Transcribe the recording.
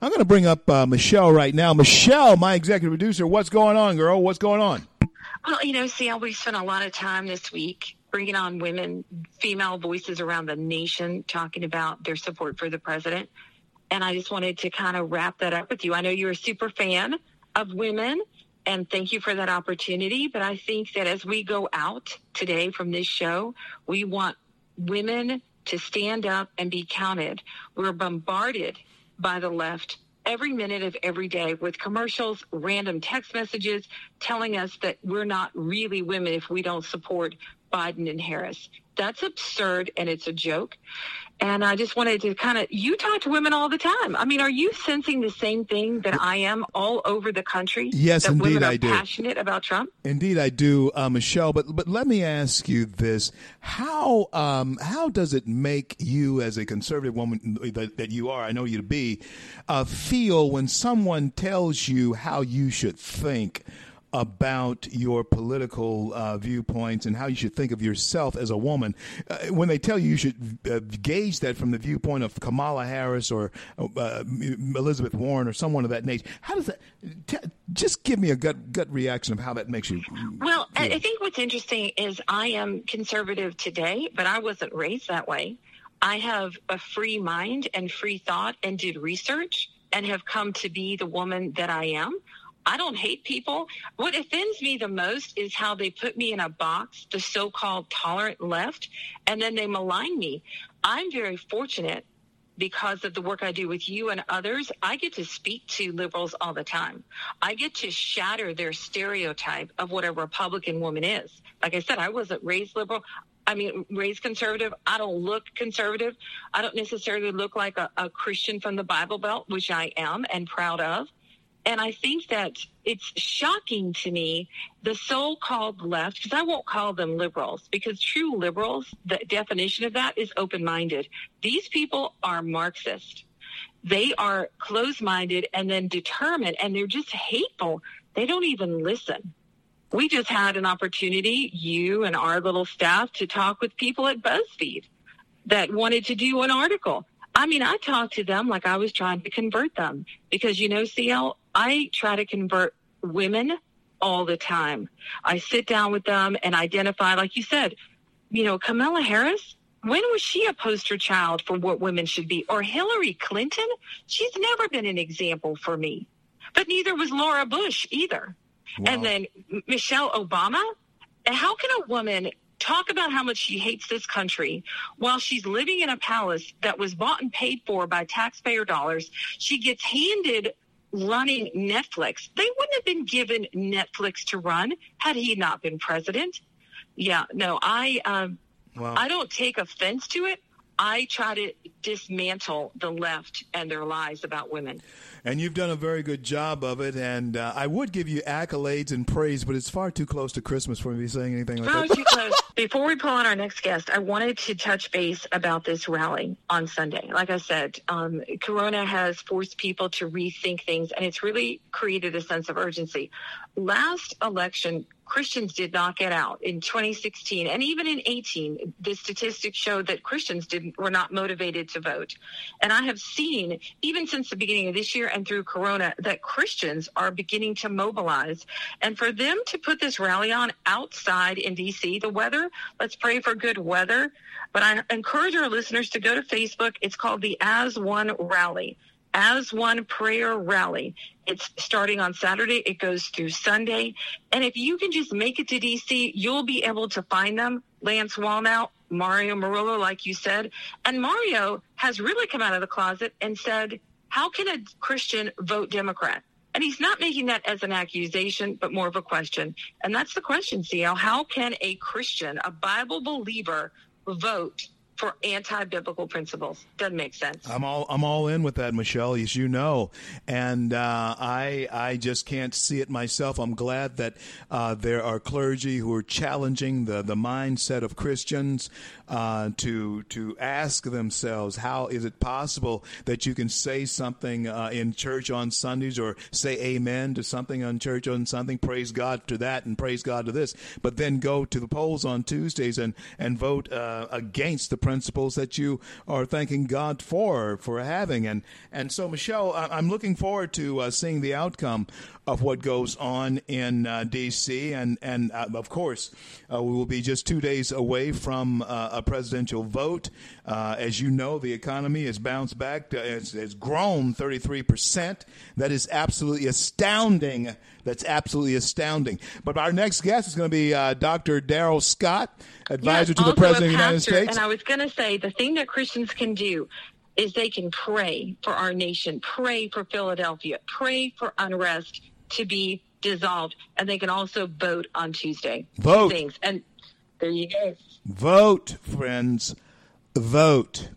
I'm going to bring up uh, Michele right now. Michele, my executive producer, what's going on, girl? What's going on? Well, you know, see, we spent a lot of time this week bringing on women, female voices around the nation, talking about their support for the president. And I just wanted to kind of wrap that up with you. I know you're a super fan of women, and thank you for that opportunity. But I think that as we go out today from this show, we want women to stand up and be counted. We're bombarded by the left every minute of every day with commercials, random text messages telling us that we're not really women if we don't support Biden and Harris. That's absurd and it's a joke. And I just wanted to kind of, you talk to women all the time. I mean, are you sensing the same thing that I am all over the country? Yes, that indeed, women are I do. Passionate about Trump. Indeed, I do, uh, Michele. But but let me ask you this: how um, how does it make you, as a conservative woman that, that you are, I know you to be, uh, feel when someone tells you how you should think? About your political uh, viewpoints and how you should think of yourself as a woman. Uh, when they tell you you should uh, gauge that from the viewpoint of Kamala Harris or uh, Elizabeth Warren or someone of that nature, how does that? T- just give me a gut gut reaction of how that makes you. Well, feel. I think what's interesting is I am conservative today, but I wasn't raised that way. I have a free mind and free thought and did research and have come to be the woman that I am. I don't hate people. What offends me the most is how they put me in a box, the so called tolerant left, and then they malign me. I'm very fortunate because of the work I do with you and others. I get to speak to liberals all the time. I get to shatter their stereotype of what a Republican woman is. Like I said, I wasn't raised liberal. I mean, raised conservative. I don't look conservative. I don't necessarily look like a, a Christian from the Bible Belt, which I am and proud of. And I think that it's shocking to me, the so called left, because I won't call them liberals, because true liberals, the definition of that is open minded. These people are Marxist. They are closed minded and then determined, and they're just hateful. They don't even listen. We just had an opportunity, you and our little staff, to talk with people at BuzzFeed that wanted to do an article. I mean, I talked to them like I was trying to convert them because, you know, CL, I try to convert women all the time. I sit down with them and identify, like you said, you know, Kamala Harris, when was she a poster child for what women should be? Or Hillary Clinton? She's never been an example for me. But neither was Laura Bush either. Wow. And then Michelle Obama. How can a woman talk about how much she hates this country while she's living in a palace that was bought and paid for by taxpayer dollars? She gets handed running Netflix. They wouldn't have been given Netflix to run had he not been president. Yeah, no, I um, wow. I don't take offense to it. I try to dismantle the left and their lies about women. And you've done a very good job of it. And uh, I would give you accolades and praise, but it's far too close to Christmas for me to be saying anything like far that. too close. Before we pull on our next guest, I wanted to touch base about this rally on Sunday. Like I said, um, Corona has forced people to rethink things, and it's really created a sense of urgency. Last election, Christians did not get out in 2016 and even in 18 the statistics showed that Christians didn't were not motivated to vote. And I have seen even since the beginning of this year and through corona that Christians are beginning to mobilize. And for them to put this rally on outside in DC the weather let's pray for good weather. But I encourage our listeners to go to Facebook. It's called the As One Rally as one prayer rally. It's starting on Saturday. It goes through Sunday. And if you can just make it to DC, you'll be able to find them. Lance Wallnau, Mario Murillo, like you said. And Mario has really come out of the closet and said, how can a Christian vote Democrat? And he's not making that as an accusation, but more of a question. And that's the question, CL. How can a Christian, a Bible believer, vote for anti-biblical principles. Doesn't make sense. I'm all I'm all in with that, Michele, as you know, and uh, I I just can't see it myself. I'm glad that uh, there are clergy who are challenging the the mindset of Christians uh, to to ask themselves, how is it possible that you can say something uh, in church on Sundays or say Amen to something on church on something, praise God to that, and praise God to this, but then go to the polls on Tuesdays and and vote uh, against the principles that you are thanking God for for having, and and so Michele, I'm looking forward to uh, seeing the outcome of what goes on in uh, D.C. and and uh, of course uh, we will be just two days away from uh, a presidential vote. Uh, as you know, the economy has bounced back; it's, it's grown 33 percent. That is absolutely astounding. That's absolutely astounding. But our next guest is going to be uh, Dr. Darrell Scott, advisor to the President of the United States. And I was going to say the thing that Christians can do is they can pray for our nation, pray for Philadelphia, pray for unrest to be dissolved, and they can also vote on Tuesday. Vote. Things. And there you go. Vote, friends. Vote.